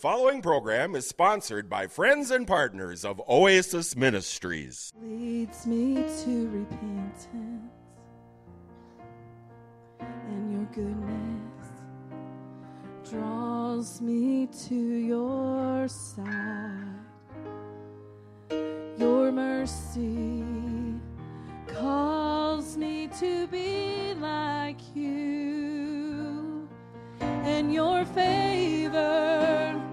The Following program is sponsored by friends and partners of Oasis Ministries. Leads me to repentance and your goodness draws me to your side. Your mercy calls me to be like you, and your favor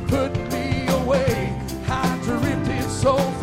to put me away, hard to empty soul.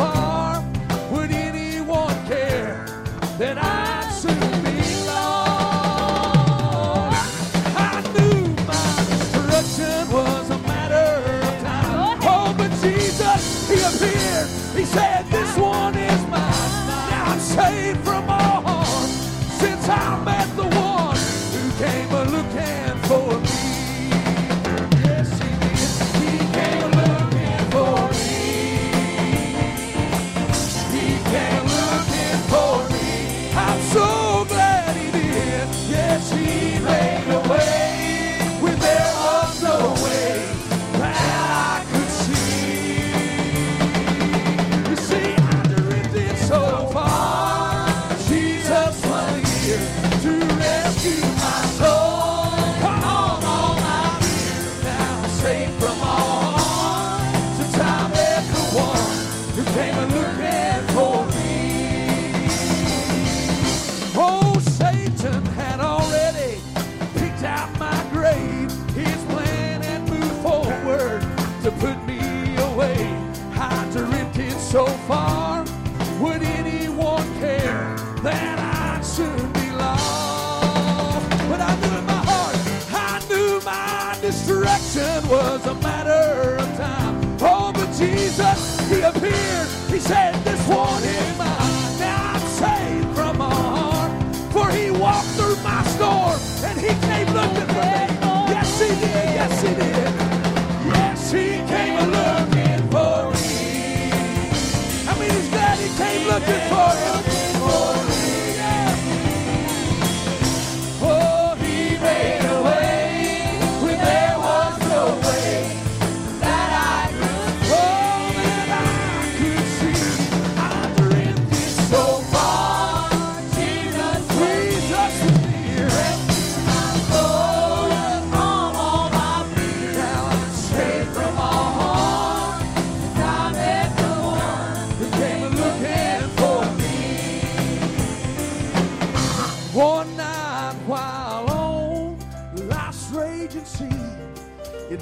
was a matter of time. Oh, but Jesus, He appeared. He said, This one am I. Now I'm saved from my heart. For He walked through my storm and He came looking for me. Yes, He did. Yes, He did. Yes, He came looking for me. I mean, He's glad He came looking for Him.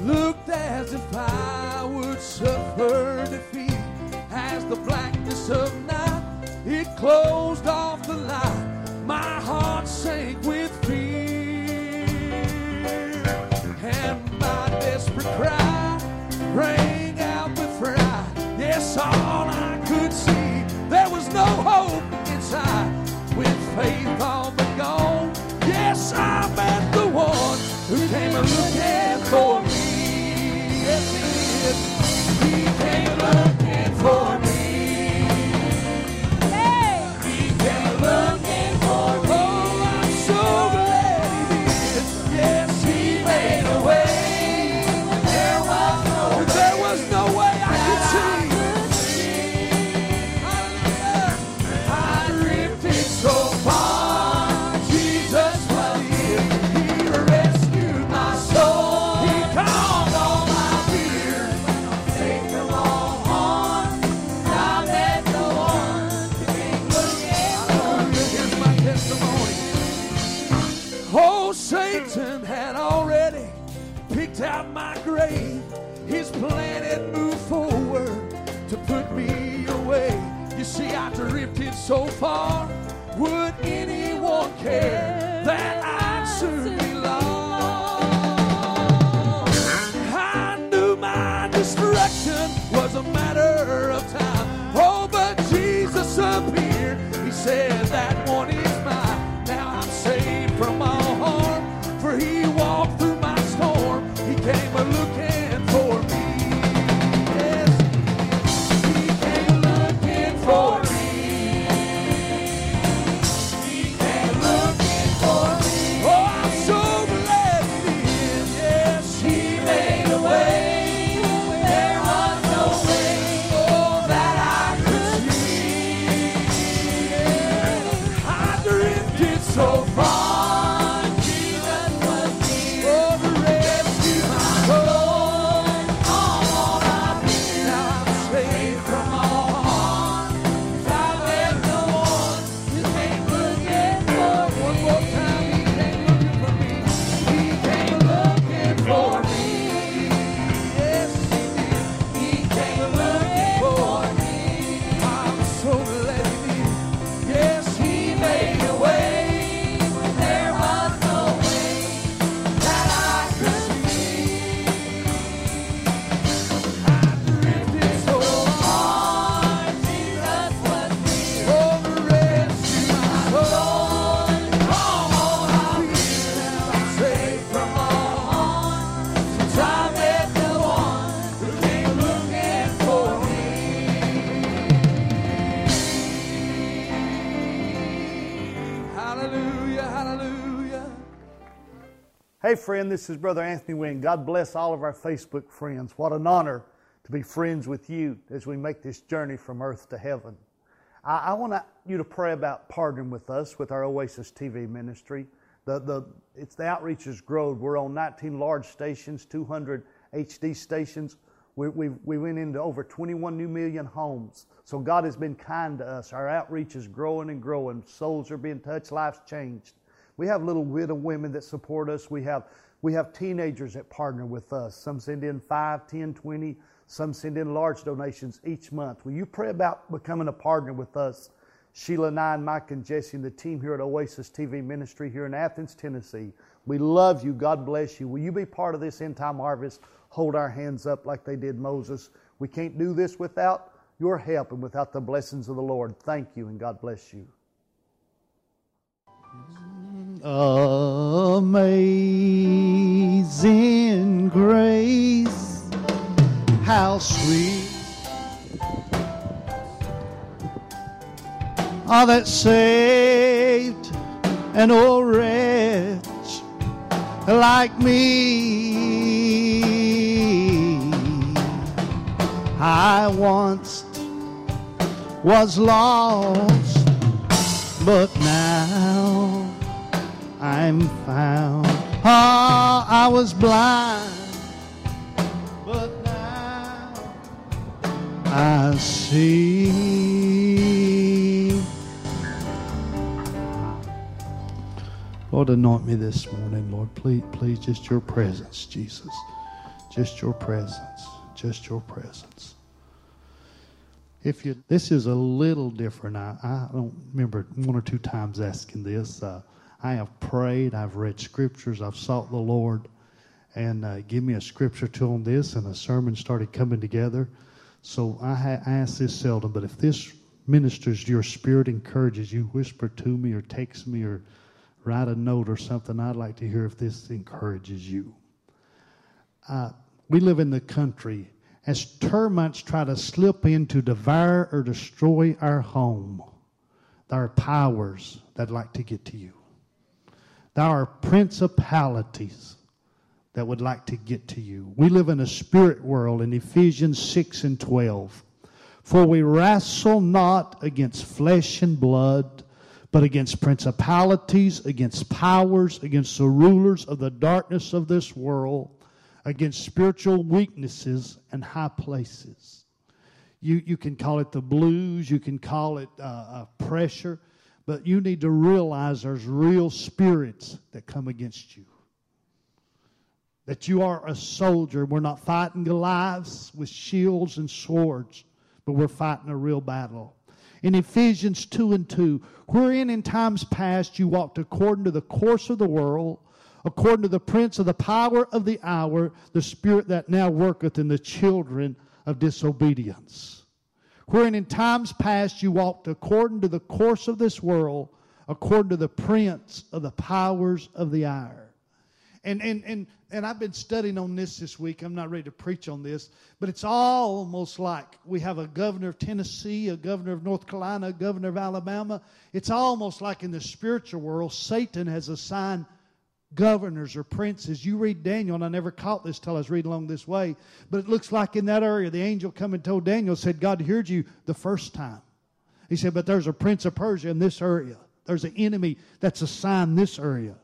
looked as if I would suffer defeat. As the blackness of night, it closed off the light. My heart sank with fear, and my desperate cry rang out with fright. Yes, all I could see, there was no hope inside. With faith all but gone, yes, I met the one who came. of time. Oh, but Jesus appeared. He said, Friend, this is Brother Anthony Wynn. God bless all of our Facebook friends. What an honor to be friends with you as we make this journey from earth to heaven. I, I want you to pray about partnering with us with our Oasis TV ministry. The, the, it's the outreach has grown. We're on 19 large stations, 200 HD stations. We, we, we went into over 21 new million homes. So God has been kind to us. Our outreach is growing and growing. Souls are being touched, lives changed. We have little widow women that support us. We have, we have teenagers that partner with us. Some send in 5, 10, 20. Some send in large donations each month. Will you pray about becoming a partner with us? Sheila and I and Mike and Jesse and the team here at Oasis TV Ministry here in Athens, Tennessee. We love you. God bless you. Will you be part of this end time harvest? Hold our hands up like they did Moses. We can't do this without your help and without the blessings of the Lord. Thank you and God bless you. Amazing grace, how sweet are that saved an old wretch like me. I once was lost, but now I'm found. Ah, I was blind, but now I see. Lord, anoint me this morning, Lord. Please, please, just your presence, Jesus. Just your presence. Just your presence. If you, this is a little different. I, I don't remember one or two times asking this. Uh, I have prayed, I've read scriptures, I've sought the Lord, and uh, give me a scripture to on this, and a sermon started coming together. So I, ha- I ask this seldom, but if this ministers your spirit, encourages you, whisper to me or text me or write a note or something, I'd like to hear if this encourages you. Uh, we live in the country. As termites try to slip in to devour or destroy our home, there are powers that like to get to you. There are principalities that would like to get to you. We live in a spirit world in Ephesians 6 and 12. For we wrestle not against flesh and blood, but against principalities, against powers, against the rulers of the darkness of this world, against spiritual weaknesses and high places. You, you can call it the blues, you can call it uh, uh, pressure, but you need to realize there's real spirits that come against you. That you are a soldier. We're not fighting Goliaths with shields and swords, but we're fighting a real battle. In Ephesians 2 and 2, wherein in times past you walked according to the course of the world, according to the prince of the power of the hour, the spirit that now worketh in the children of disobedience. Wherein in times past you walked according to the course of this world, according to the prince of the powers of the air. And, and, and, and I've been studying on this this week. I'm not ready to preach on this, but it's almost like we have a governor of Tennessee, a governor of North Carolina, a governor of Alabama. It's almost like in the spiritual world, Satan has assigned governors or princes. You read Daniel, and I never caught this till I was reading along this way, but it looks like in that area, the angel come and told Daniel, said, God heard you the first time. He said, but there's a prince of Persia in this area. There's an enemy that's assigned this area.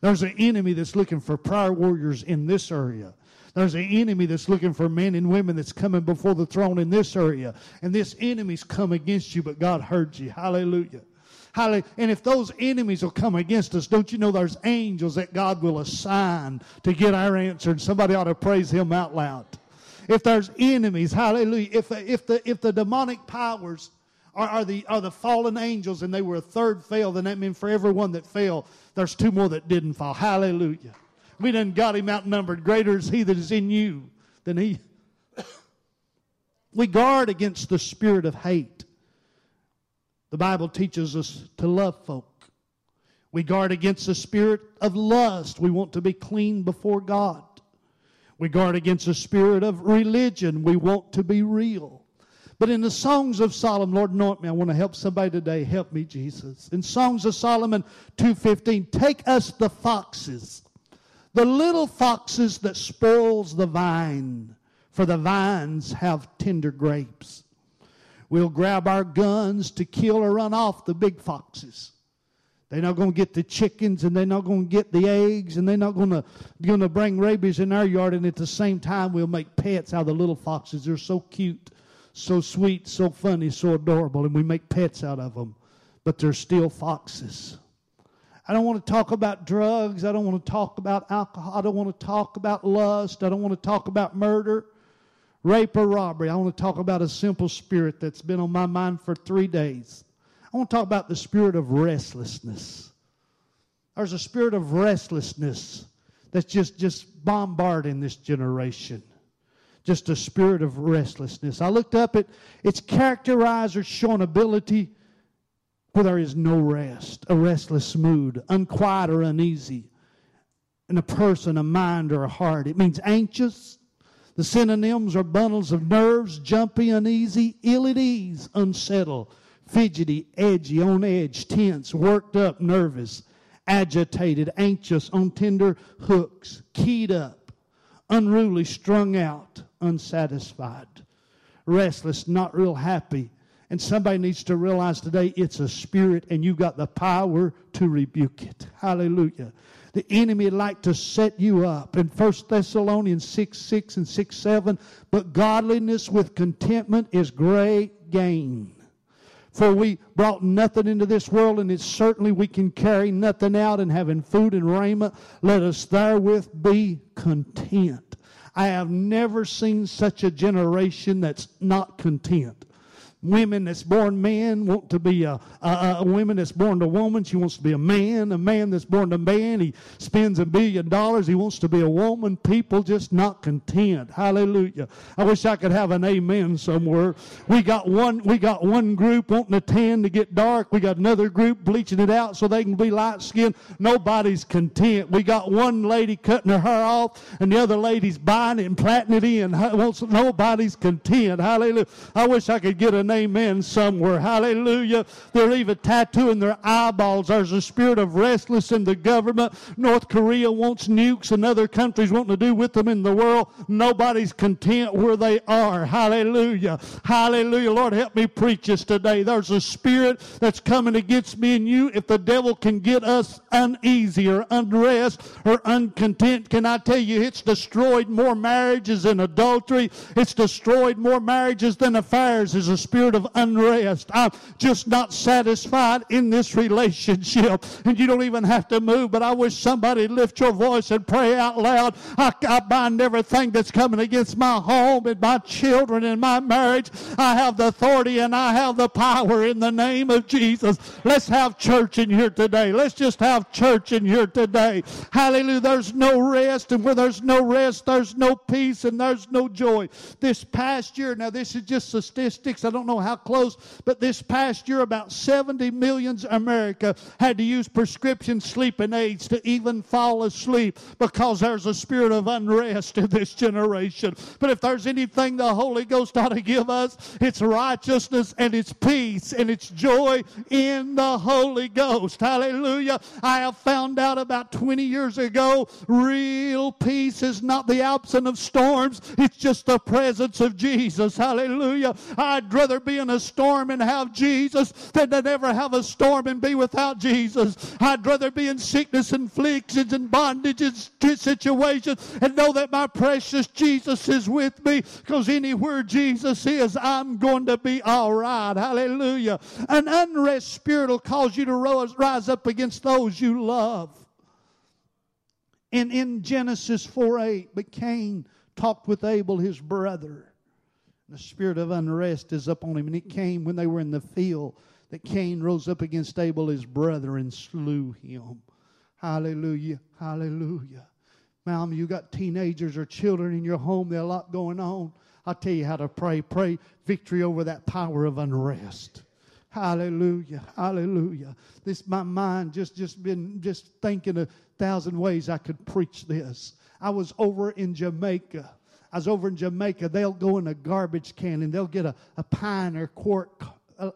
There's an enemy that's looking for prayer warriors in this area. There's an enemy that's looking for men and women that's coming before the throne in this area. And this enemy's come against you, but God heard you. Hallelujah. Hallelujah. And if those enemies will come against us, don't you know there's angels that God will assign to get our answer? And somebody ought to praise Him out loud. If there's enemies, hallelujah. If, if, the, if the demonic powers are, are, the, are the fallen angels and they were a third fail, then that means for every one that fell, there's two more that didn't fall. Hallelujah. We done got him outnumbered. Greater is he that is in you than he. we guard against the spirit of hate. The Bible teaches us to love folk. We guard against the spirit of lust. We want to be clean before God. We guard against the spirit of religion. We want to be real. But in the Songs of Solomon, Lord, anoint me. I want to help somebody today. Help me, Jesus. In Songs of Solomon 2.15, take us the foxes, The little foxes that spoils the vine, for the vines have tender grapes. We'll grab our guns to kill or run off the big foxes. They're not going to get the chickens and they're not going to get the eggs and they're not going to, going to bring rabies in our yard. And at the same time, we'll make pets out of the little foxes. They're so cute, so sweet, so funny, so adorable. And we make pets out of them. But they're still foxes. I don't want to talk about drugs. I don't want to talk about alcohol. I don't want to talk about lust. I don't want to talk about murder, rape, or robbery. I want to talk about a simple spirit that's been on my mind for three days. I want to talk about the spirit of restlessness. There's a spirit of restlessness that's just, just bombarding this generation. Just a spirit of restlessness. I looked up at it's characterized or shown ability where there is no rest, a restless mood, unquiet or uneasy in a person, a mind, or a heart. It means anxious. The synonyms are bundles of nerves, jumpy, uneasy, ill at ease, unsettled, fidgety, edgy, on edge, tense, worked up, nervous, agitated, anxious, on tender hooks, keyed up, unruly, strung out, unsatisfied, restless, not real happy. And somebody needs to realize today it's a spirit and you've got the power to rebuke it. Hallelujah. The enemy like to set you up. In 1 Thessalonians 6 6 and 6 7, but godliness with contentment is great gain. For we brought nothing into this world, and it's certainly we can carry nothing out, and having food and raiment, let us therewith be content. I have never seen such a generation that's not content. Women that's born men want to be a, a, a woman that's born to woman. She wants to be a man. A man that's born to man. He spends a billion dollars. He wants to be a woman. People just not content. Hallelujah. I wish I could have an amen somewhere. We got one. We got one group wanting a tan to get dark. We got another group bleaching it out so they can be light skinned. Nobody's content. We got one lady cutting her hair off, and the other lady's buying it and plaiting it in. Nobody's content. Hallelujah. I wish I could get an amen somewhere. Hallelujah. They're even tattooing their eyeballs. There's a spirit of restlessness in the government. North Korea wants nukes and other countries wanting to do with them in the world. Nobody's content where they are. Hallelujah. Hallelujah. Lord, help me preach this today. There's a spirit that's coming against me and you. If the devil can get us uneasy or unrest or uncontent, can I tell you it's destroyed more marriages than adultery. It's destroyed more marriages than affairs. Is a spirit of unrest. I'm just not satisfied in this relationship. And you don't even have to move, but I wish somebody lift your voice and pray out loud. I, I bind everything that's coming against my home and my children and my marriage. I have the authority and I have the power in the name of Jesus. Let's have church in here today. Let's just have church in here today. Hallelujah. There's no rest, and where there's no rest, there's no peace and there's no joy. This past year, now this is just statistics. I don't know how close, but this past year, about 70 millions America had to use prescription sleeping aids to even fall asleep because there's a spirit of unrest in this generation. But if there's anything the Holy Ghost ought to give us, it's righteousness and it's peace and it's joy in the Holy Ghost. Hallelujah. I have found out about 20 years ago real peace is not the absence of storms, it's just the presence of Jesus. Hallelujah. I'd rather be in a storm and have Jesus than to never have a storm and be without Jesus. I'd rather be in sickness and afflictions and bondages situations and know that my precious Jesus is with me because anywhere Jesus is, I'm going to be all right. Hallelujah. An unrest spirit will cause you to rise, up against those you love. In, in Genesis 4 8, but Cain talked with Abel, his brother. The spirit of unrest is upon him. And it came when they were in the field that Cain rose up against Abel, his brother, and slew him. Hallelujah. Hallelujah. Mom, you got teenagers or children in your home, there's a lot going on. I'll tell you how to pray. Pray victory over that power of unrest. Hallelujah. Hallelujah. This my mind just just been just thinking a thousand ways I could preach this. I was over in Jamaica. I was over in Jamaica. They'll go in a garbage can and they'll get a, a pine or quart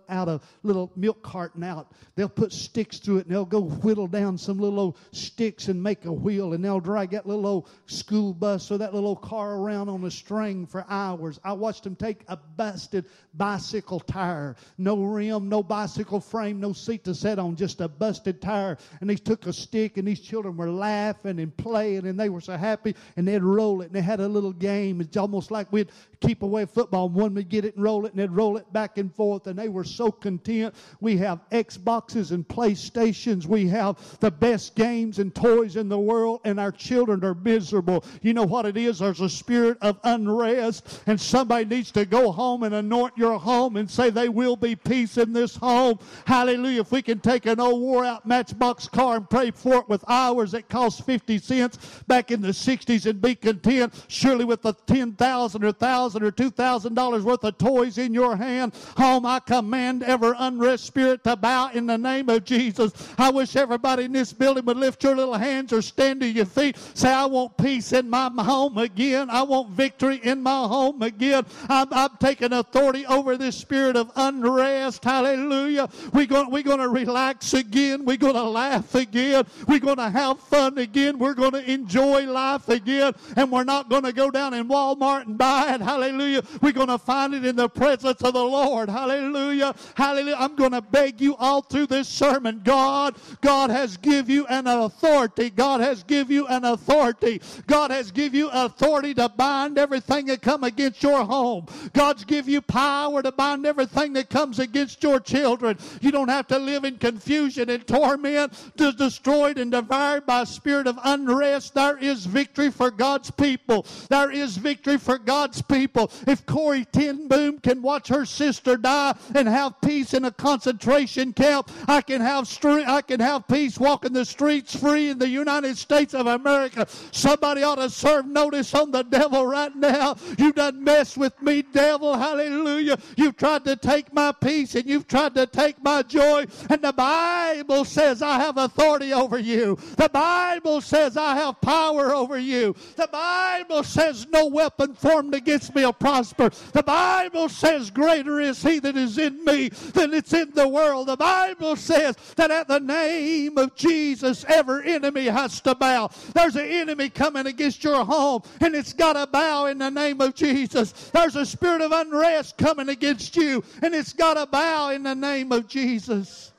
out a little milk carton out. They'll put sticks through it and they'll go whittle down some little old sticks and make a wheel and they'll drag that little old school bus or that little old car around on a string for hours. I watched them take a busted bicycle tire, no rim, no bicycle frame, no seat to sit on, just a busted tire. And they took a stick and these children were laughing and playing and they were so happy and they'd roll it and they had a little game. It's almost like we'd keep away football and one would get it and roll it and they'd roll it back and forth and they were so content. We have Xboxes and PlayStations. We have the best games and toys in the world and our children are miserable. You know what it is? There's a spirit of unrest and somebody needs to go home and anoint your home and say there will be peace in this home. Hallelujah. If we can take an old wore out matchbox car and pray for it with hours that cost 50 cents back in the 60s and be content, surely with the 10,000 or 1,000 or 2,000 dollars worth of toys in your hand, home, I command every unrest spirit to bow in the name of Jesus. I wish everybody in this building would lift your little hands or stand to your feet. Say, I want peace in my home again. I want victory in my home again. I'm, I'm taking authority over this spirit of unrest. Hallelujah. We're going, we're going to relax again. We're going to laugh again. We're going to have fun again. We're going to enjoy life again. And we're not going to go down in Walmart and buy it. Hallelujah. We're going to find it in the presence of the Lord. Hallelujah. Hallelujah. I'm going to beg you all through this sermon. God, God has give you an authority. God has give you an authority. God has give you authority to bind everything that come against your home. God's give you power to bind everything that comes against your children. You don't have to live in confusion and torment, destroyed and devoured by a spirit of unrest. There is victory for God's people. There is victory for God's people. If Corrie ten Boom can watch her sister die and have peace in a concentration camp, I can have I can have peace walking the streets free in the United States of America. Somebody ought to serve notice on the devil right now. You done mess with me, devil. Hallelujah. You've tried to take my peace and you've tried to take my joy. And the Bible says I have authority over you. The Bible says I have power over you. The Bible says no weapon formed against me will prosper. The Bible says greater is he that is in me than it's in the world. The Bible says that at the name of Jesus, every enemy has to bow. There's an enemy coming against your home, and it's got to bow in the name of Jesus. There's a spirit of unrest coming against you, and it's got to bow in the name of Jesus.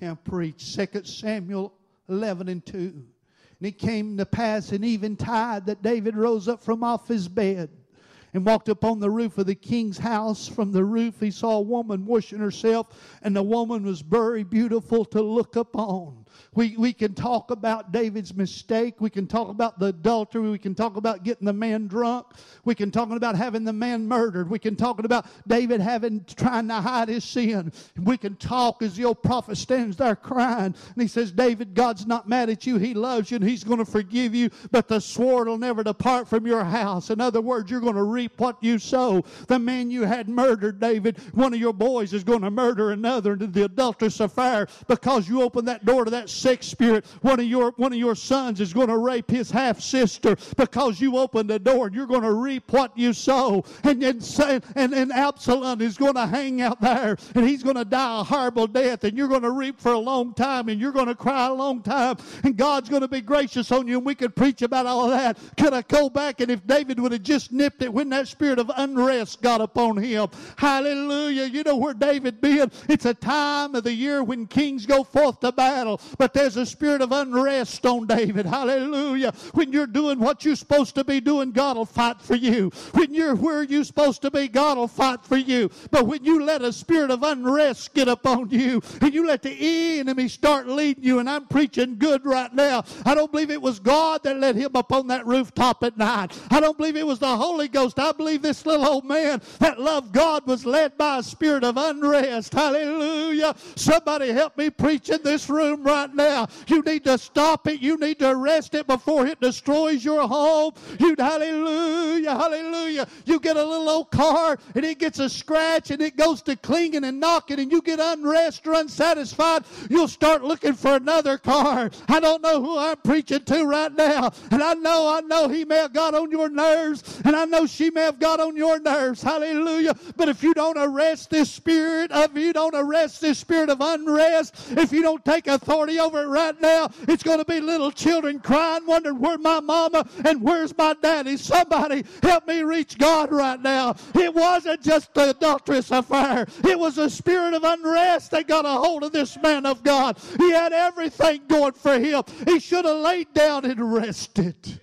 Can't preach. 2 Samuel 11 and 2. And it came to pass in eventide that David rose up from off his bed and walked upon the roof of the king's house. From the roof, he saw a woman washing herself, and the woman was very beautiful to look upon. We, we can talk about David's mistake. We can talk about the adultery. We can talk about getting the man drunk. We can talk about having the man murdered. We can talk about David having trying to hide his sin. We can talk as the old prophet stands there crying and he says, David, God's not mad at you. He loves you and he's going to forgive you, but the sword will never depart from your house. In other words, you're going to reap what you sow. The man you had murdered, David, one of your boys is going to murder another into the adulterous affair because you opened that door to that sex spirit. One of your one of your sons is going to rape his half sister because you opened the door and you're going to reap what you sow. And then and, and Absalom is going to hang out there and he's going to die a horrible death and you're going to reap for a long time and you're going to cry a long time and God's going to be gracious on you and we could preach about all of that. Could I go back and if David would have just nipped it when that spirit of unrest got upon him? Hallelujah. You know where David been? It's a time of the year when kings go forth to battle, but there's a spirit of unrest on David. Hallelujah. When you're doing what you're supposed to be doing, God will fight for you. When you're where you're supposed to be, God will fight for you. But when you let a spirit of unrest get upon you and you let the enemy start leading you, and I'm preaching good right now, I don't believe it was God that led him upon that rooftop at night. I don't believe it was the Holy Ghost. I believe this little old man that loved God was led by a spirit of unrest. Hallelujah. Somebody help me preach in this room right right now. You need to stop it. You need to arrest it before it destroys your home. You hallelujah, hallelujah. You get a little old car and it gets a scratch and it goes to clinging and knocking and you get unrest or unsatisfied. You'll start looking for another car. I don't know who I'm preaching to right now. And I know, I know he may have got on your nerves and I know she may have got on your nerves. Hallelujah. But if you don't arrest this spirit of, you don't arrest this spirit of unrest, if you don't take authority over it right now, it's going to be little children crying, wondering where my mama and where's my daddy. Somebody help me reach God right now. It wasn't just the adulterous affair. It was a spirit of unrest that got a hold of this man of God. He had everything going for him. He should have laid down and rested.